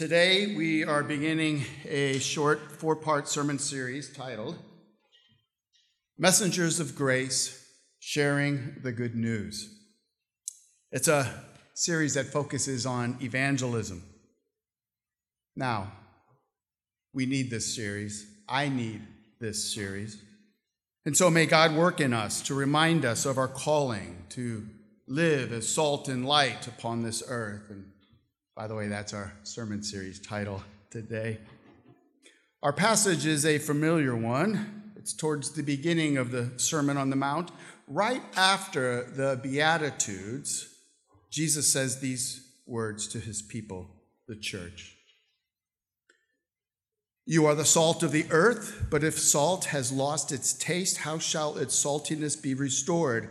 Today, we are beginning a short four part sermon series titled Messengers of Grace Sharing the Good News. It's a series that focuses on evangelism. Now, we need this series. I need this series. And so may God work in us to remind us of our calling to live as salt and light upon this earth. And by the way, that's our sermon series title today. Our passage is a familiar one. It's towards the beginning of the Sermon on the Mount. Right after the Beatitudes, Jesus says these words to his people, the church. You are the salt of the earth, but if salt has lost its taste, how shall its saltiness be restored?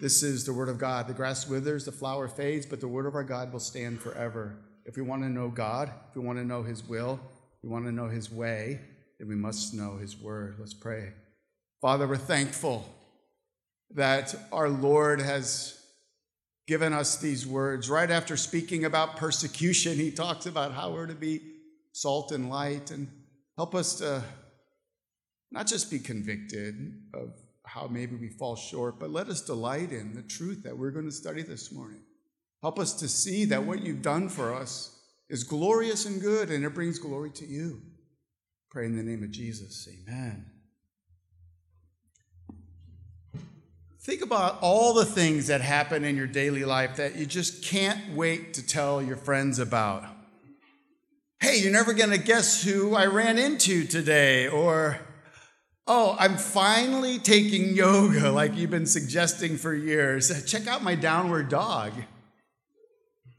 This is the word of God. The grass withers, the flower fades, but the word of our God will stand forever. If we want to know God, if we want to know his will, if we want to know his way, then we must know his word. Let's pray. Father, we're thankful that our Lord has given us these words. Right after speaking about persecution, he talks about how we're to be salt and light and help us to not just be convicted of how maybe we fall short, but let us delight in the truth that we're going to study this morning. Help us to see that what you've done for us is glorious and good, and it brings glory to you. Pray in the name of Jesus. Amen. Think about all the things that happen in your daily life that you just can't wait to tell your friends about. Hey, you're never going to guess who I ran into today, or Oh, I'm finally taking yoga like you've been suggesting for years. Check out my downward dog.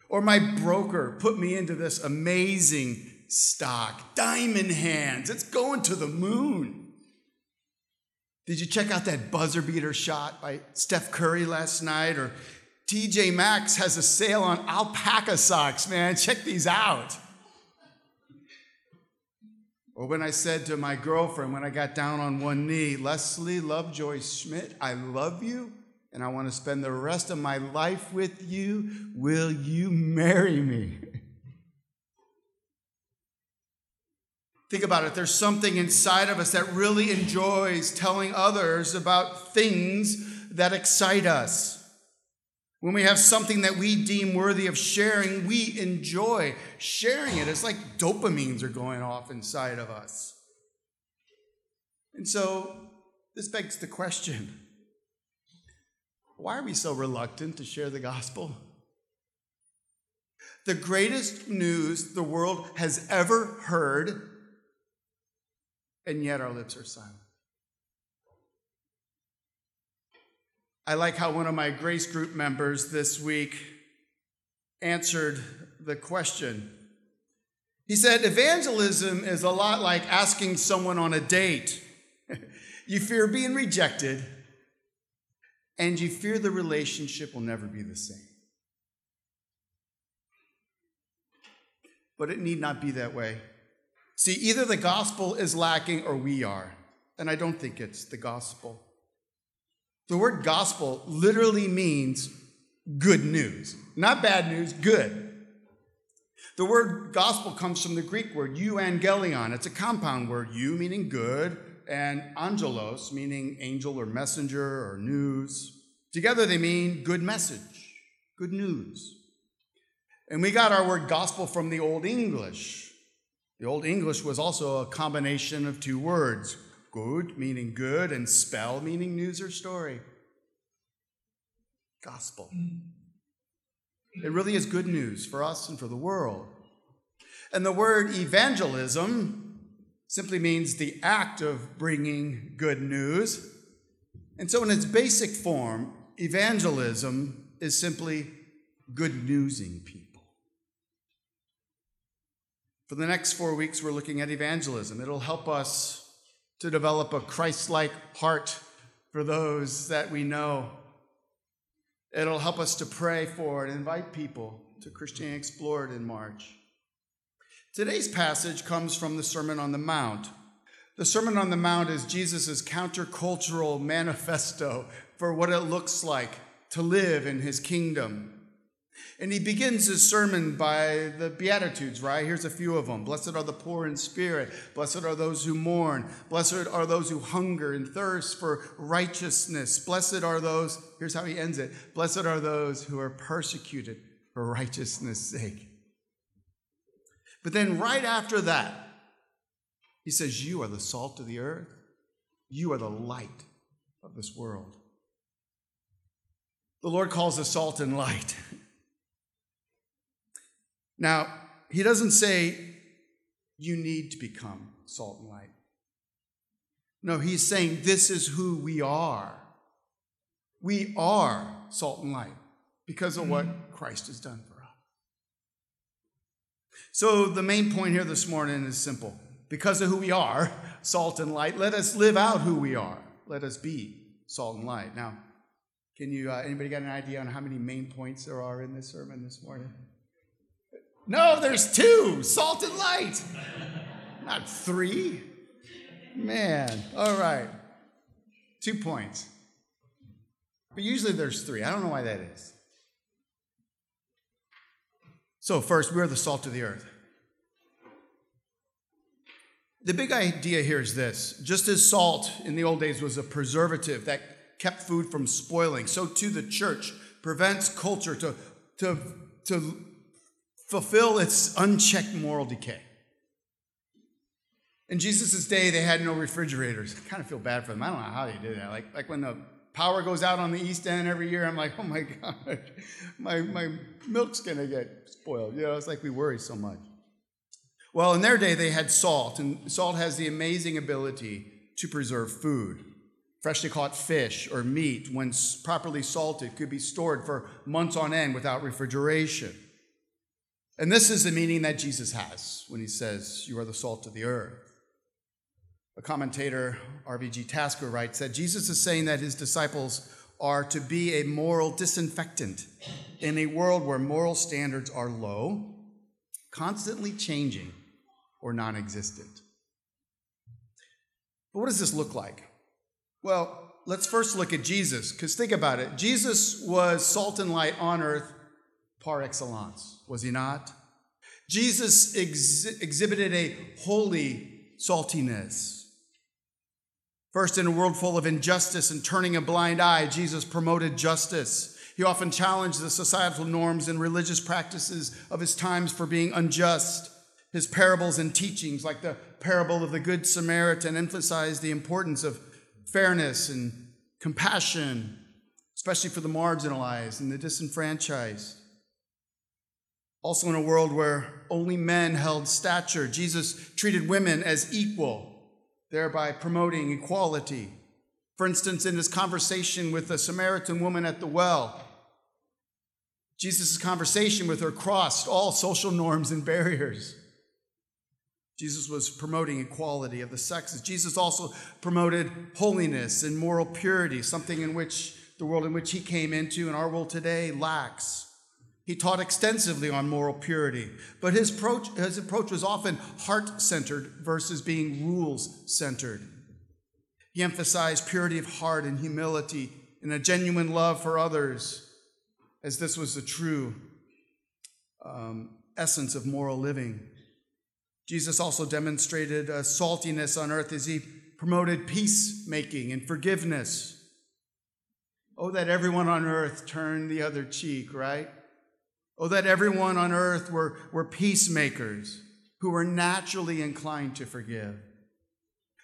Or my broker put me into this amazing stock, diamond hands. It's going to the moon. Did you check out that buzzer beater shot by Steph Curry last night? Or TJ Maxx has a sale on alpaca socks, man. Check these out. Or when I said to my girlfriend when I got down on one knee, Leslie Lovejoy Schmidt, I love you and I want to spend the rest of my life with you. Will you marry me? Think about it. There's something inside of us that really enjoys telling others about things that excite us. When we have something that we deem worthy of sharing, we enjoy sharing it. It's like dopamines are going off inside of us. And so this begs the question why are we so reluctant to share the gospel? The greatest news the world has ever heard, and yet our lips are silent. I like how one of my grace group members this week answered the question. He said, Evangelism is a lot like asking someone on a date. you fear being rejected, and you fear the relationship will never be the same. But it need not be that way. See, either the gospel is lacking or we are. And I don't think it's the gospel. The word gospel literally means good news, not bad news, good. The word gospel comes from the Greek word euangelion. It's a compound word, eu meaning good, and angelos meaning angel or messenger or news. Together they mean good message, good news. And we got our word gospel from the Old English. The Old English was also a combination of two words good, meaning good, and spell, meaning news or story. Gospel. It really is good news for us and for the world. And the word evangelism simply means the act of bringing good news. And so, in its basic form, evangelism is simply good newsing people. For the next four weeks, we're looking at evangelism. It'll help us to develop a Christ like heart for those that we know. It'll help us to pray for and invite people to Christianity Explored in March. Today's passage comes from the Sermon on the Mount. The Sermon on the Mount is Jesus' countercultural manifesto for what it looks like to live in his kingdom. And he begins his sermon by the Beatitudes, right? Here's a few of them. Blessed are the poor in spirit. Blessed are those who mourn. Blessed are those who hunger and thirst for righteousness. Blessed are those, here's how he ends it Blessed are those who are persecuted for righteousness' sake. But then, right after that, he says, You are the salt of the earth, you are the light of this world. The Lord calls us salt and light. Now, he doesn't say you need to become salt and light. No, he's saying this is who we are. We are salt and light because of what Christ has done for us. So, the main point here this morning is simple. Because of who we are, salt and light, let us live out who we are. Let us be salt and light. Now, can you, uh, anybody got an idea on how many main points there are in this sermon this morning? No, there's two salt and light, not three. Man, all right. Two points. But usually there's three. I don't know why that is. So, first, we're the salt of the earth. The big idea here is this just as salt in the old days was a preservative that kept food from spoiling, so too the church prevents culture to, to, to fulfill its unchecked moral decay. In Jesus' day, they had no refrigerators. I kind of feel bad for them. I don't know how they did that. Like, like when the power goes out on the East End every year, I'm like, oh my God, my, my milk's going to get spoiled. You know, it's like we worry so much. Well, in their day, they had salt, and salt has the amazing ability to preserve food. Freshly caught fish or meat, when properly salted, could be stored for months on end without refrigeration. And this is the meaning that Jesus has when he says, You are the salt of the earth. A commentator, R.V.G. Tasker, writes that Jesus is saying that his disciples are to be a moral disinfectant in a world where moral standards are low, constantly changing, or non existent. But what does this look like? Well, let's first look at Jesus, because think about it. Jesus was salt and light on earth par excellence, was he not? Jesus ex- exhibited a holy saltiness. First, in a world full of injustice and turning a blind eye, Jesus promoted justice. He often challenged the societal norms and religious practices of his times for being unjust. His parables and teachings, like the parable of the Good Samaritan, emphasized the importance of fairness and compassion, especially for the marginalized and the disenfranchised. Also, in a world where only men held stature, Jesus treated women as equal, thereby promoting equality. For instance, in his conversation with the Samaritan woman at the well, Jesus' conversation with her crossed all social norms and barriers. Jesus was promoting equality of the sexes. Jesus also promoted holiness and moral purity, something in which the world in which he came into and our world today lacks. He taught extensively on moral purity, but his approach, his approach was often heart centered versus being rules centered. He emphasized purity of heart and humility and a genuine love for others, as this was the true um, essence of moral living. Jesus also demonstrated a saltiness on earth as he promoted peacemaking and forgiveness. Oh, that everyone on earth turned the other cheek, right? Oh, that everyone on earth were, were peacemakers who were naturally inclined to forgive.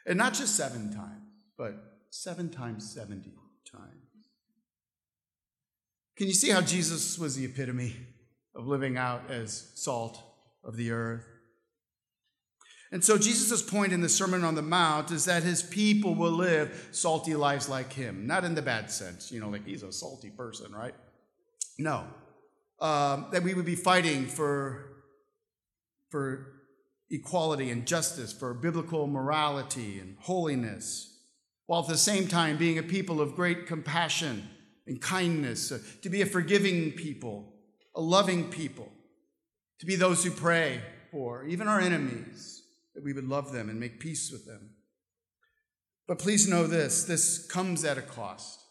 And not just seven times, but seven times 70 times. Can you see how Jesus was the epitome of living out as salt of the earth? And so, Jesus' point in the Sermon on the Mount is that his people will live salty lives like him. Not in the bad sense, you know, like he's a salty person, right? No, um, that we would be fighting for, for equality and justice, for biblical morality and holiness, while at the same time being a people of great compassion and kindness, uh, to be a forgiving people, a loving people, to be those who pray for even our enemies, that we would love them and make peace with them. But please know this this comes at a cost.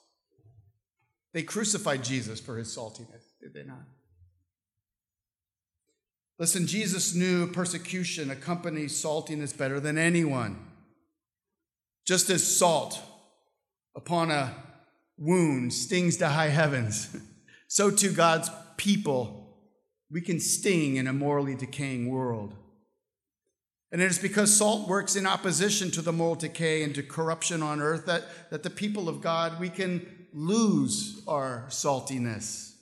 They crucified Jesus for his saltiness, did they not? Listen, Jesus knew persecution accompanies saltiness better than anyone. Just as salt upon a wound stings to high heavens, so too God's people, we can sting in a morally decaying world. And it is because salt works in opposition to the moral decay and to corruption on earth that, that the people of God, we can lose our saltiness.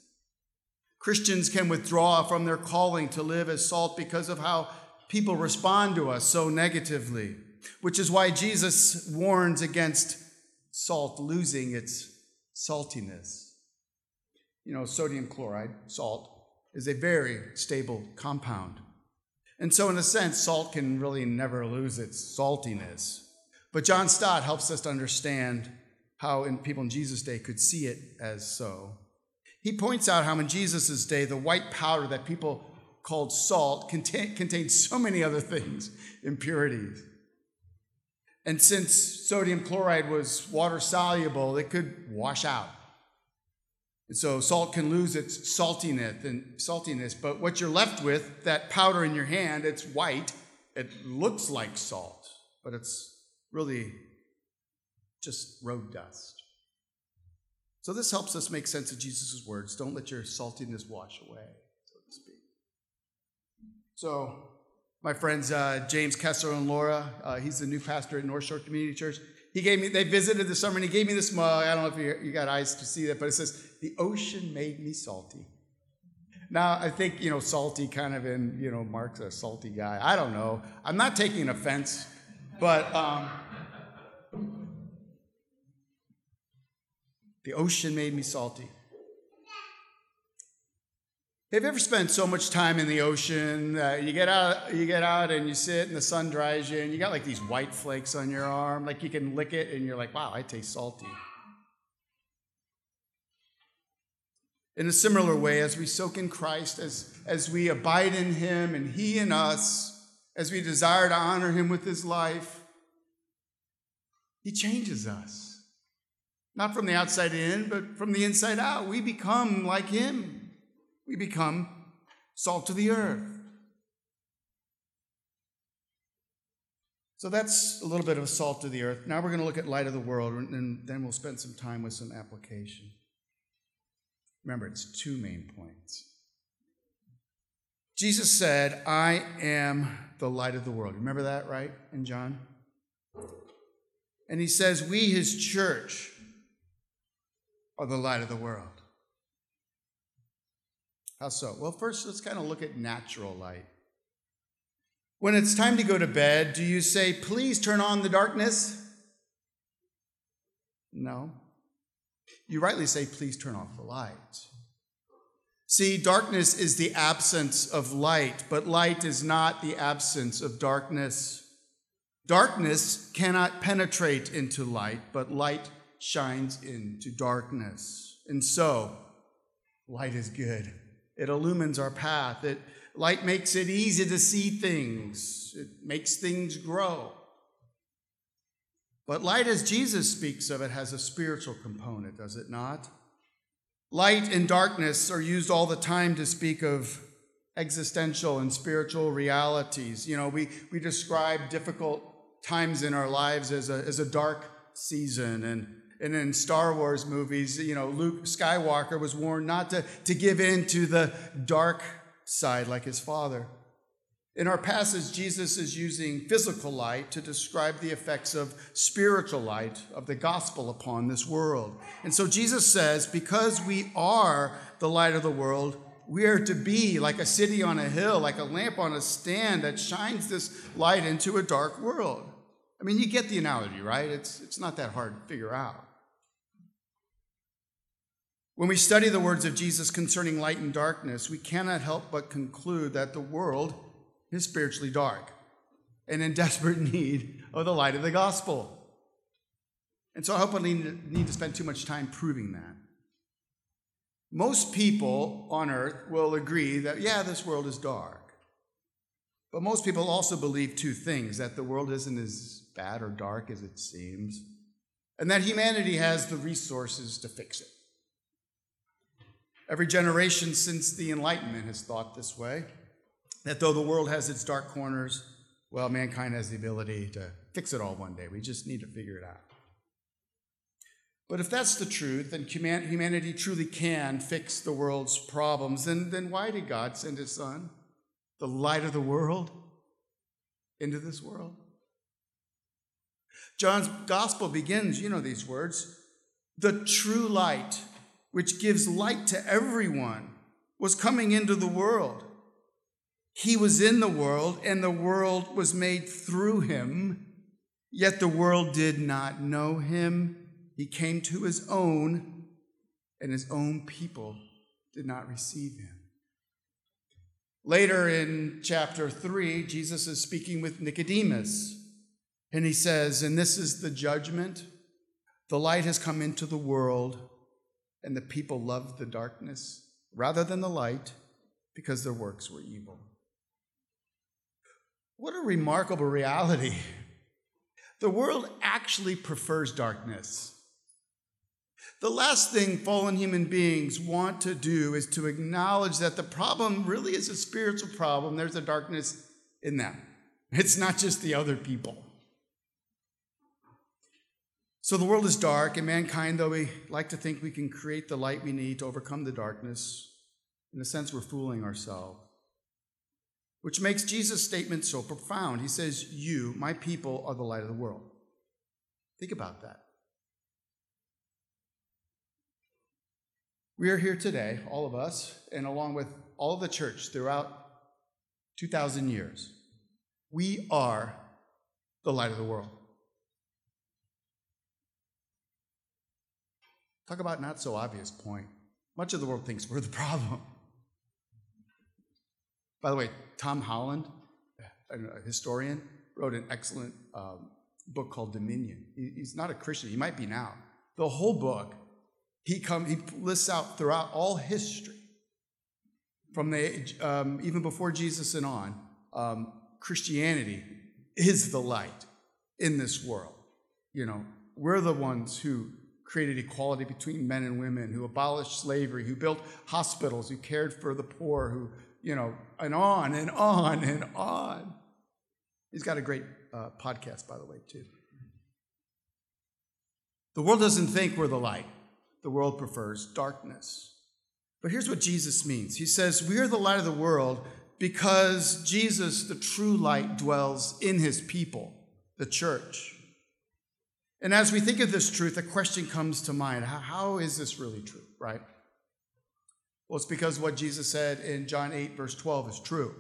Christians can withdraw from their calling to live as salt because of how people respond to us so negatively, which is why Jesus warns against salt losing its saltiness. You know, sodium chloride, salt, is a very stable compound. And so, in a sense, salt can really never lose its saltiness. But John Stott helps us to understand how in people in Jesus' day could see it as so. He points out how in Jesus' day, the white powder that people called salt contain, contained so many other things, impurities. And since sodium chloride was water soluble, it could wash out. And so salt can lose its saltiness and saltiness, but what you're left with, that powder in your hand, it's white. It looks like salt, but it's really just road dust. So this helps us make sense of Jesus' words. Don't let your saltiness wash away, so to speak. So, my friends uh, James Kessler and Laura, uh, he's the new pastor at North Shore Community Church. He gave me, they visited this summer and he gave me this mug. I don't know if you, you got eyes to see that, but it says, The ocean made me salty. Now, I think, you know, salty kind of in, you know, Mark's a salty guy. I don't know. I'm not taking offense, but um, The ocean made me salty. Have you ever spent so much time in the ocean? Uh, you get out, you get out, and you sit, and the sun dries you, and you got like these white flakes on your arm, like you can lick it, and you're like, "Wow, I taste salty." In a similar way, as we soak in Christ, as as we abide in Him, and He in us, as we desire to honor Him with His life, He changes us. Not from the outside in, but from the inside out. We become like Him. We become salt to the earth. So that's a little bit of salt to the earth. Now we're going to look at light of the world, and then we'll spend some time with some application. Remember, it's two main points. Jesus said, I am the light of the world. Remember that, right, in John? And he says, We, his church, are the light of the world. How so? Well, first, let's kind of look at natural light. When it's time to go to bed, do you say, please turn on the darkness? No. You rightly say, please turn off the light. See, darkness is the absence of light, but light is not the absence of darkness. Darkness cannot penetrate into light, but light shines into darkness. And so, light is good. It illumines our path. It, light makes it easy to see things, it makes things grow. But light, as Jesus speaks of it, has a spiritual component, does it not? Light and darkness are used all the time to speak of existential and spiritual realities. You know, we, we describe difficult times in our lives as a, as a dark season and and in Star Wars movies, you know, Luke Skywalker was warned not to, to give in to the dark side like his father. In our passage, Jesus is using physical light to describe the effects of spiritual light of the gospel upon this world. And so Jesus says, because we are the light of the world, we are to be like a city on a hill, like a lamp on a stand that shines this light into a dark world. I mean, you get the analogy, right? It's, it's not that hard to figure out. When we study the words of Jesus concerning light and darkness, we cannot help but conclude that the world is spiritually dark. and in desperate need of the light of the gospel. And so I hope I need, need to spend too much time proving that. Most people on earth will agree that, yeah, this world is dark. But most people also believe two things that the world isn't as bad or dark as it seems, and that humanity has the resources to fix it. Every generation since the Enlightenment has thought this way that though the world has its dark corners, well, mankind has the ability to fix it all one day. We just need to figure it out. But if that's the truth, and humanity truly can fix the world's problems, then, then why did God send his son, the light of the world, into this world? John's gospel begins, you know these words, the true light, which gives light to everyone, was coming into the world. He was in the world, and the world was made through him, yet the world did not know him. He came to his own, and his own people did not receive him. Later in chapter 3, Jesus is speaking with Nicodemus, and he says, And this is the judgment. The light has come into the world, and the people loved the darkness rather than the light because their works were evil. What a remarkable reality. The world actually prefers darkness. The last thing fallen human beings want to do is to acknowledge that the problem really is a spiritual problem. There's a darkness in them, it's not just the other people. So the world is dark, and mankind, though we like to think we can create the light we need to overcome the darkness, in a sense, we're fooling ourselves which makes Jesus' statement so profound. He says, You, my people, are the light of the world. Think about that. We are here today, all of us, and along with all of the church throughout 2,000 years. We are the light of the world. Talk about not so obvious point. Much of the world thinks we're the problem. By the way, Tom Holland, a historian, wrote an excellent um, book called Dominion. He's not a Christian, he might be now. The whole book, he, come, he lists out throughout all history, from the age, um, even before Jesus and on, um, Christianity is the light in this world. You know, we're the ones who created equality between men and women, who abolished slavery, who built hospitals, who cared for the poor, who you know, and on and on and on. He's got a great uh, podcast, by the way, too. The world doesn't think we're the light, the world prefers darkness. But here's what Jesus means He says, We are the light of the world because Jesus, the true light, dwells in his people, the church. And as we think of this truth, a question comes to mind how, is this really true, right? Well, it's because what Jesus said in John 8, verse 12 is true.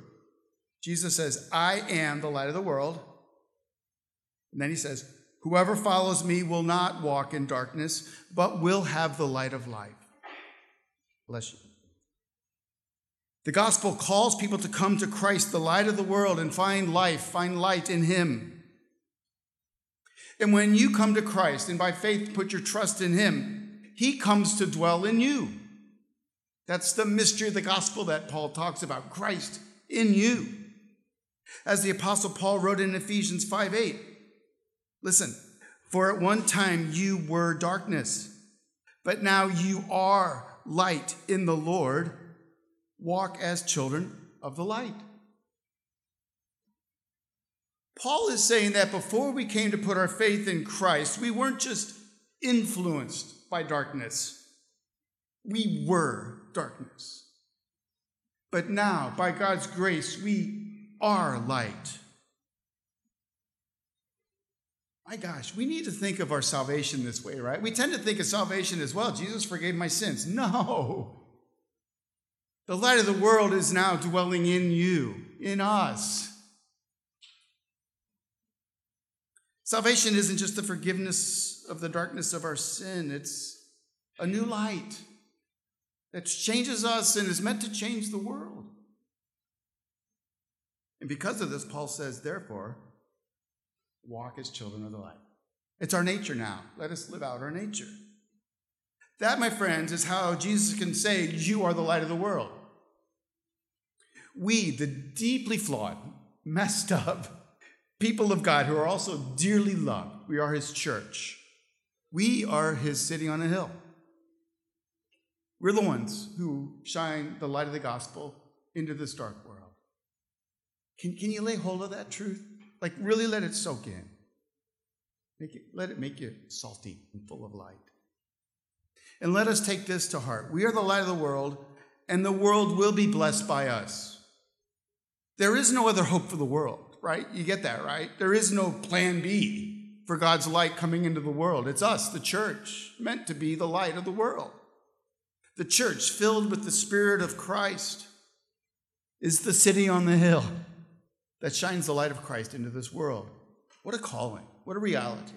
Jesus says, I am the light of the world. And then he says, Whoever follows me will not walk in darkness, but will have the light of life. Bless you. The gospel calls people to come to Christ, the light of the world, and find life, find light in him. And when you come to Christ and by faith put your trust in him, he comes to dwell in you. That's the mystery of the gospel that Paul talks about Christ in you. As the apostle Paul wrote in Ephesians 5 8, listen, for at one time you were darkness, but now you are light in the Lord. Walk as children of the light. Paul is saying that before we came to put our faith in Christ, we weren't just influenced by darkness, we were darkness. But now, by God's grace, we are light. My gosh, we need to think of our salvation this way, right? We tend to think of salvation as well. Jesus forgave my sins. No. The light of the world is now dwelling in you, in us. Salvation isn't just the forgiveness of the darkness of our sin, it's a new light that changes us and is meant to change the world. And because of this, Paul says, therefore, walk as children of the light. It's our nature now. Let us live out our nature. That, my friends, is how Jesus can say, You are the light of the world. We, the deeply flawed, messed up people of God who are also dearly loved, we are His church. We are His city on a hill. We're the ones who shine the light of the gospel into this dark world. Can, can you lay hold of that truth? Like, really let it soak in. Make it, let it make you salty and full of light. And let us take this to heart. We are the light of the world, and the world will be blessed by us. There is no other hope for the world, right? You get that, right? There is no plan B for God's light coming into the world. It's us, the church, meant to be the light of the world. The church, filled with the Spirit of Christ, is the city on the hill that shines the light of Christ into this world. What a calling, what a reality.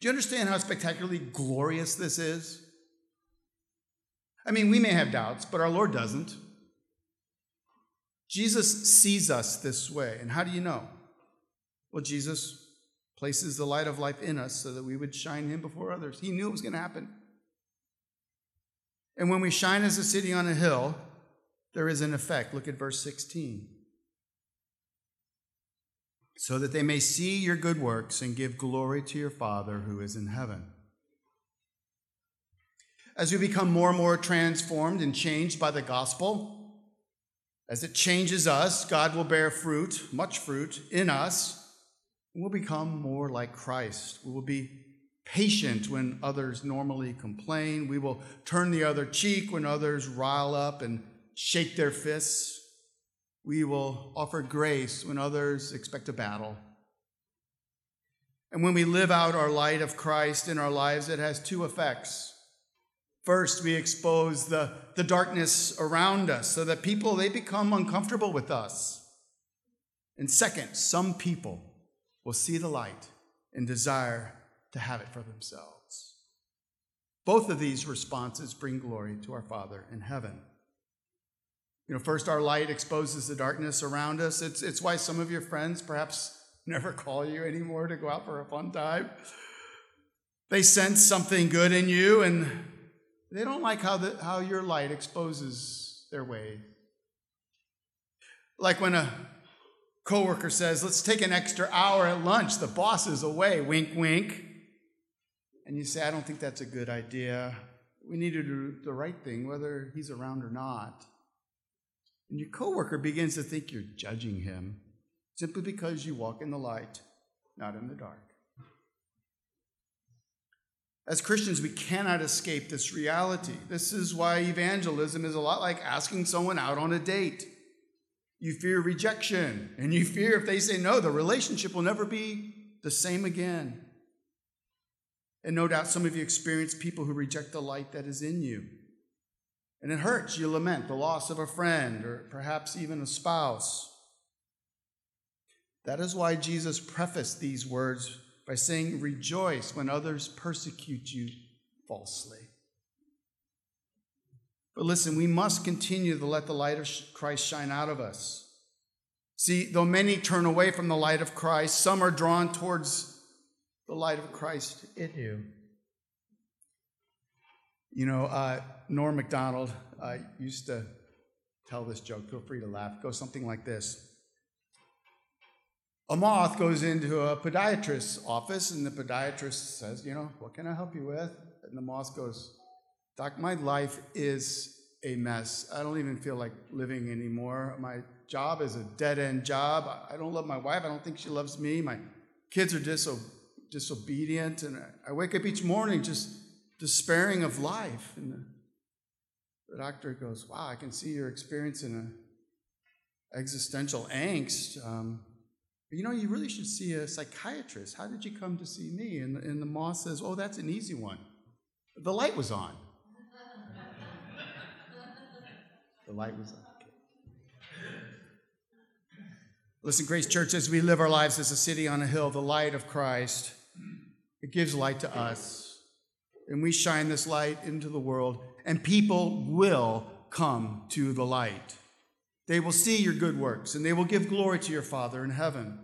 Do you understand how spectacularly glorious this is? I mean, we may have doubts, but our Lord doesn't. Jesus sees us this way. And how do you know? Well, Jesus places the light of life in us so that we would shine Him before others. He knew it was going to happen. And when we shine as a city on a hill, there is an effect. Look at verse 16. So that they may see your good works and give glory to your Father who is in heaven. As we become more and more transformed and changed by the gospel, as it changes us, God will bear fruit, much fruit, in us. We'll become more like Christ. We will be patient when others normally complain. We will turn the other cheek when others rile up and shake their fists. We will offer grace when others expect a battle. And when we live out our light of Christ in our lives, it has two effects. First, we expose the, the darkness around us so that people they become uncomfortable with us. And second, some people will see the light and desire to have it for themselves. Both of these responses bring glory to our Father in heaven. You know, first, our light exposes the darkness around us. It's, it's why some of your friends perhaps never call you anymore to go out for a fun time. They sense something good in you and they don't like how, the, how your light exposes their way. Like when a coworker says, let's take an extra hour at lunch, the boss is away, wink, wink and you say, I don't think that's a good idea. We need to do the right thing, whether he's around or not. And your coworker begins to think you're judging him simply because you walk in the light, not in the dark. As Christians, we cannot escape this reality. This is why evangelism is a lot like asking someone out on a date. You fear rejection, and you fear if they say no, the relationship will never be the same again. And no doubt some of you experience people who reject the light that is in you. And it hurts. You lament the loss of a friend or perhaps even a spouse. That is why Jesus prefaced these words by saying, Rejoice when others persecute you falsely. But listen, we must continue to let the light of Christ shine out of us. See, though many turn away from the light of Christ, some are drawn towards the light of Christ in you. You know, uh, Norm Macdonald uh, used to tell this joke. Feel free to laugh. Go something like this. A moth goes into a podiatrist's office, and the podiatrist says, You know, what can I help you with? And the moth goes, Doc, my life is a mess. I don't even feel like living anymore. My job is a dead end job. I don't love my wife. I don't think she loves me. My kids are disobedient disobedient. And I wake up each morning just despairing of life. And the, the doctor goes, Wow, I can see you're experiencing an existential angst. Um, you know, you really should see a psychiatrist. How did you come to see me? And, and the moth says, Oh, that's an easy one. The light was on. the light was on. Listen, Grace Church, as we live our lives as a city on a hill, the light of Christ, it gives light to us. And we shine this light into the world, and people will come to the light. They will see your good works, and they will give glory to your Father in heaven.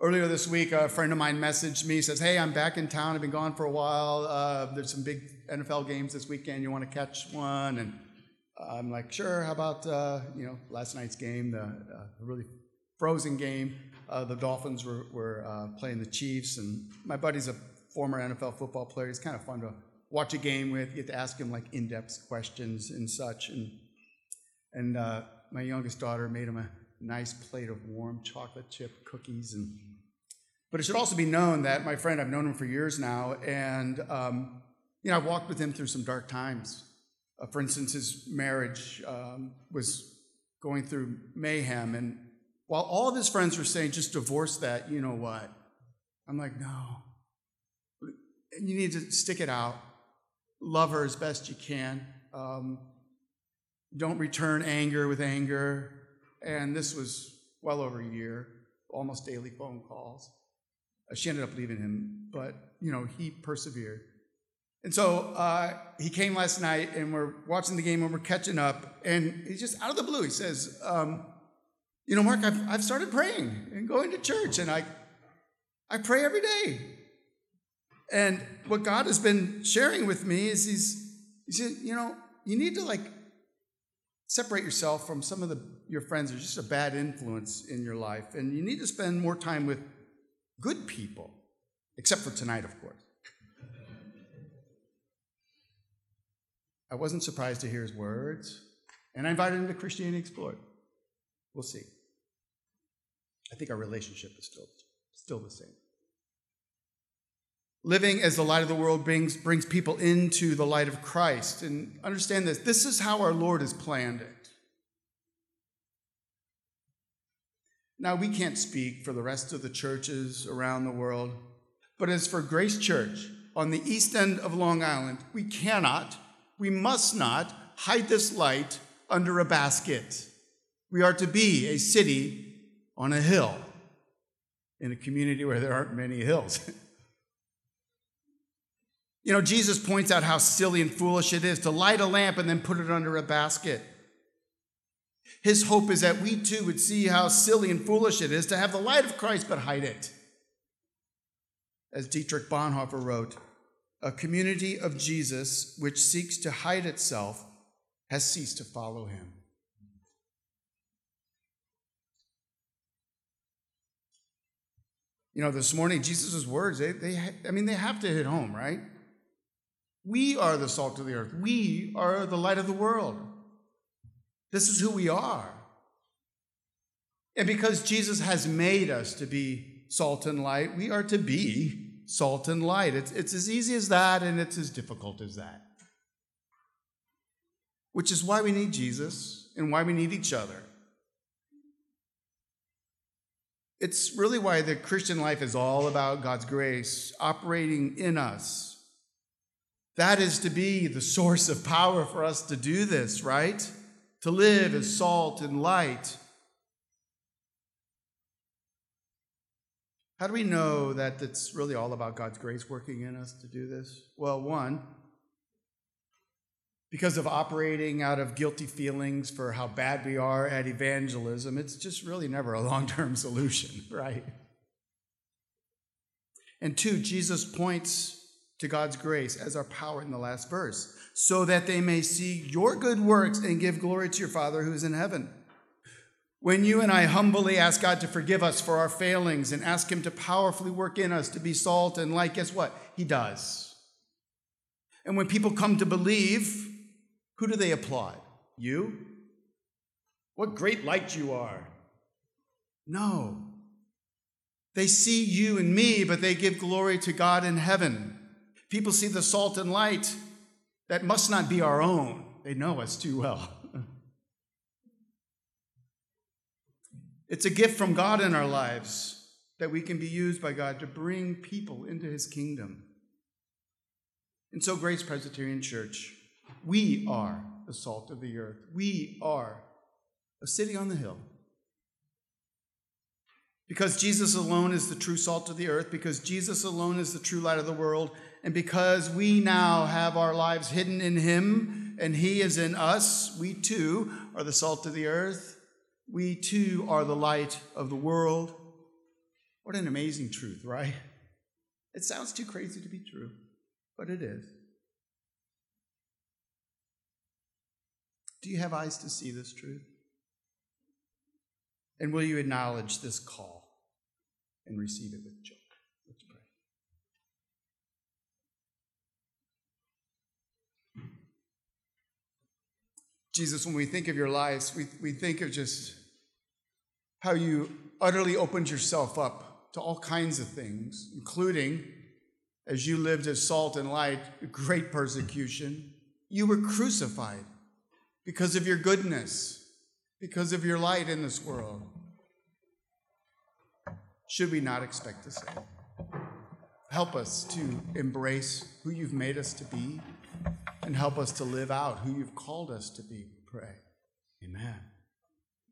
Earlier this week, a friend of mine messaged me, says, Hey, I'm back in town. I've been gone for a while. Uh, there's some big NFL games this weekend. You want to catch one? And I'm like, Sure. How about, uh, you know, last night's game, the uh, really frozen game? Uh, the Dolphins were, were uh, playing the Chiefs. And my buddy's a former NFL football player. It's kind of fun to watch a game with. You get to ask him like in depth questions and such. And, and uh, my youngest daughter made him a nice plate of warm chocolate chip cookies. And but it should also be known that my friend, I've known him for years now, and um, you know, I've walked with him through some dark times. Uh, for instance, his marriage um, was going through mayhem, and while all of his friends were saying, "Just divorce that," you know what? I'm like, no. You need to stick it out. Love her as best you can. Um, don't return anger with anger. And this was well over a year, almost daily phone calls. Uh, she ended up leaving him, but you know he persevered. And so uh, he came last night, and we're watching the game, and we're catching up. And he's just out of the blue. He says, um, "You know, Mark, I've I've started praying and going to church, and I I pray every day. And what God has been sharing with me is he's he said, you know, you need to like separate yourself from some of the your friends who are just a bad influence in your life, and you need to spend more time with good people, except for tonight, of course. I wasn't surprised to hear his words, and I invited him to Christianity Explored. We'll see. I think our relationship is still, still the same. Living as the light of the world brings, brings people into the light of Christ. And understand this this is how our Lord has planned it. Now, we can't speak for the rest of the churches around the world, but as for Grace Church on the east end of Long Island, we cannot, we must not hide this light under a basket. We are to be a city on a hill in a community where there aren't many hills. you know, Jesus points out how silly and foolish it is to light a lamp and then put it under a basket. His hope is that we too would see how silly and foolish it is to have the light of Christ but hide it. As Dietrich Bonhoeffer wrote, a community of Jesus which seeks to hide itself has ceased to follow him. You know, this morning, Jesus' words, they, they, I mean, they have to hit home, right? We are the salt of the earth. We are the light of the world. This is who we are. And because Jesus has made us to be salt and light, we are to be salt and light. It's, it's as easy as that, and it's as difficult as that. Which is why we need Jesus and why we need each other. It's really why the Christian life is all about God's grace operating in us. That is to be the source of power for us to do this, right? to live as salt and light. How do we know that it's really all about God's grace working in us to do this? Well, one, because of operating out of guilty feelings for how bad we are at evangelism, it's just really never a long term solution, right? And two, Jesus points to God's grace as our power in the last verse so that they may see your good works and give glory to your Father who is in heaven. When you and I humbly ask God to forgive us for our failings and ask Him to powerfully work in us to be salt and light, guess what? He does. And when people come to believe, who do they applaud? You? What great light you are. No. They see you and me, but they give glory to God in heaven. People see the salt and light that must not be our own. They know us too well. it's a gift from God in our lives that we can be used by God to bring people into his kingdom. And so, Grace Presbyterian Church, we are the salt of the earth. We are a city on the hill. Because Jesus alone is the true salt of the earth, because Jesus alone is the true light of the world, and because we now have our lives hidden in Him and He is in us, we too are the salt of the earth. We too are the light of the world. What an amazing truth, right? It sounds too crazy to be true, but it is. Do you have eyes to see this truth? And will you acknowledge this call and receive it with joy? Let's pray. Jesus, when we think of your lives, we, we think of just how you utterly opened yourself up to all kinds of things, including as you lived as salt and light, great persecution. You were crucified because of your goodness, because of your light in this world. Should we not expect the same? Help us to embrace who you've made us to be and help us to live out who you've called us to be. Pray. Amen.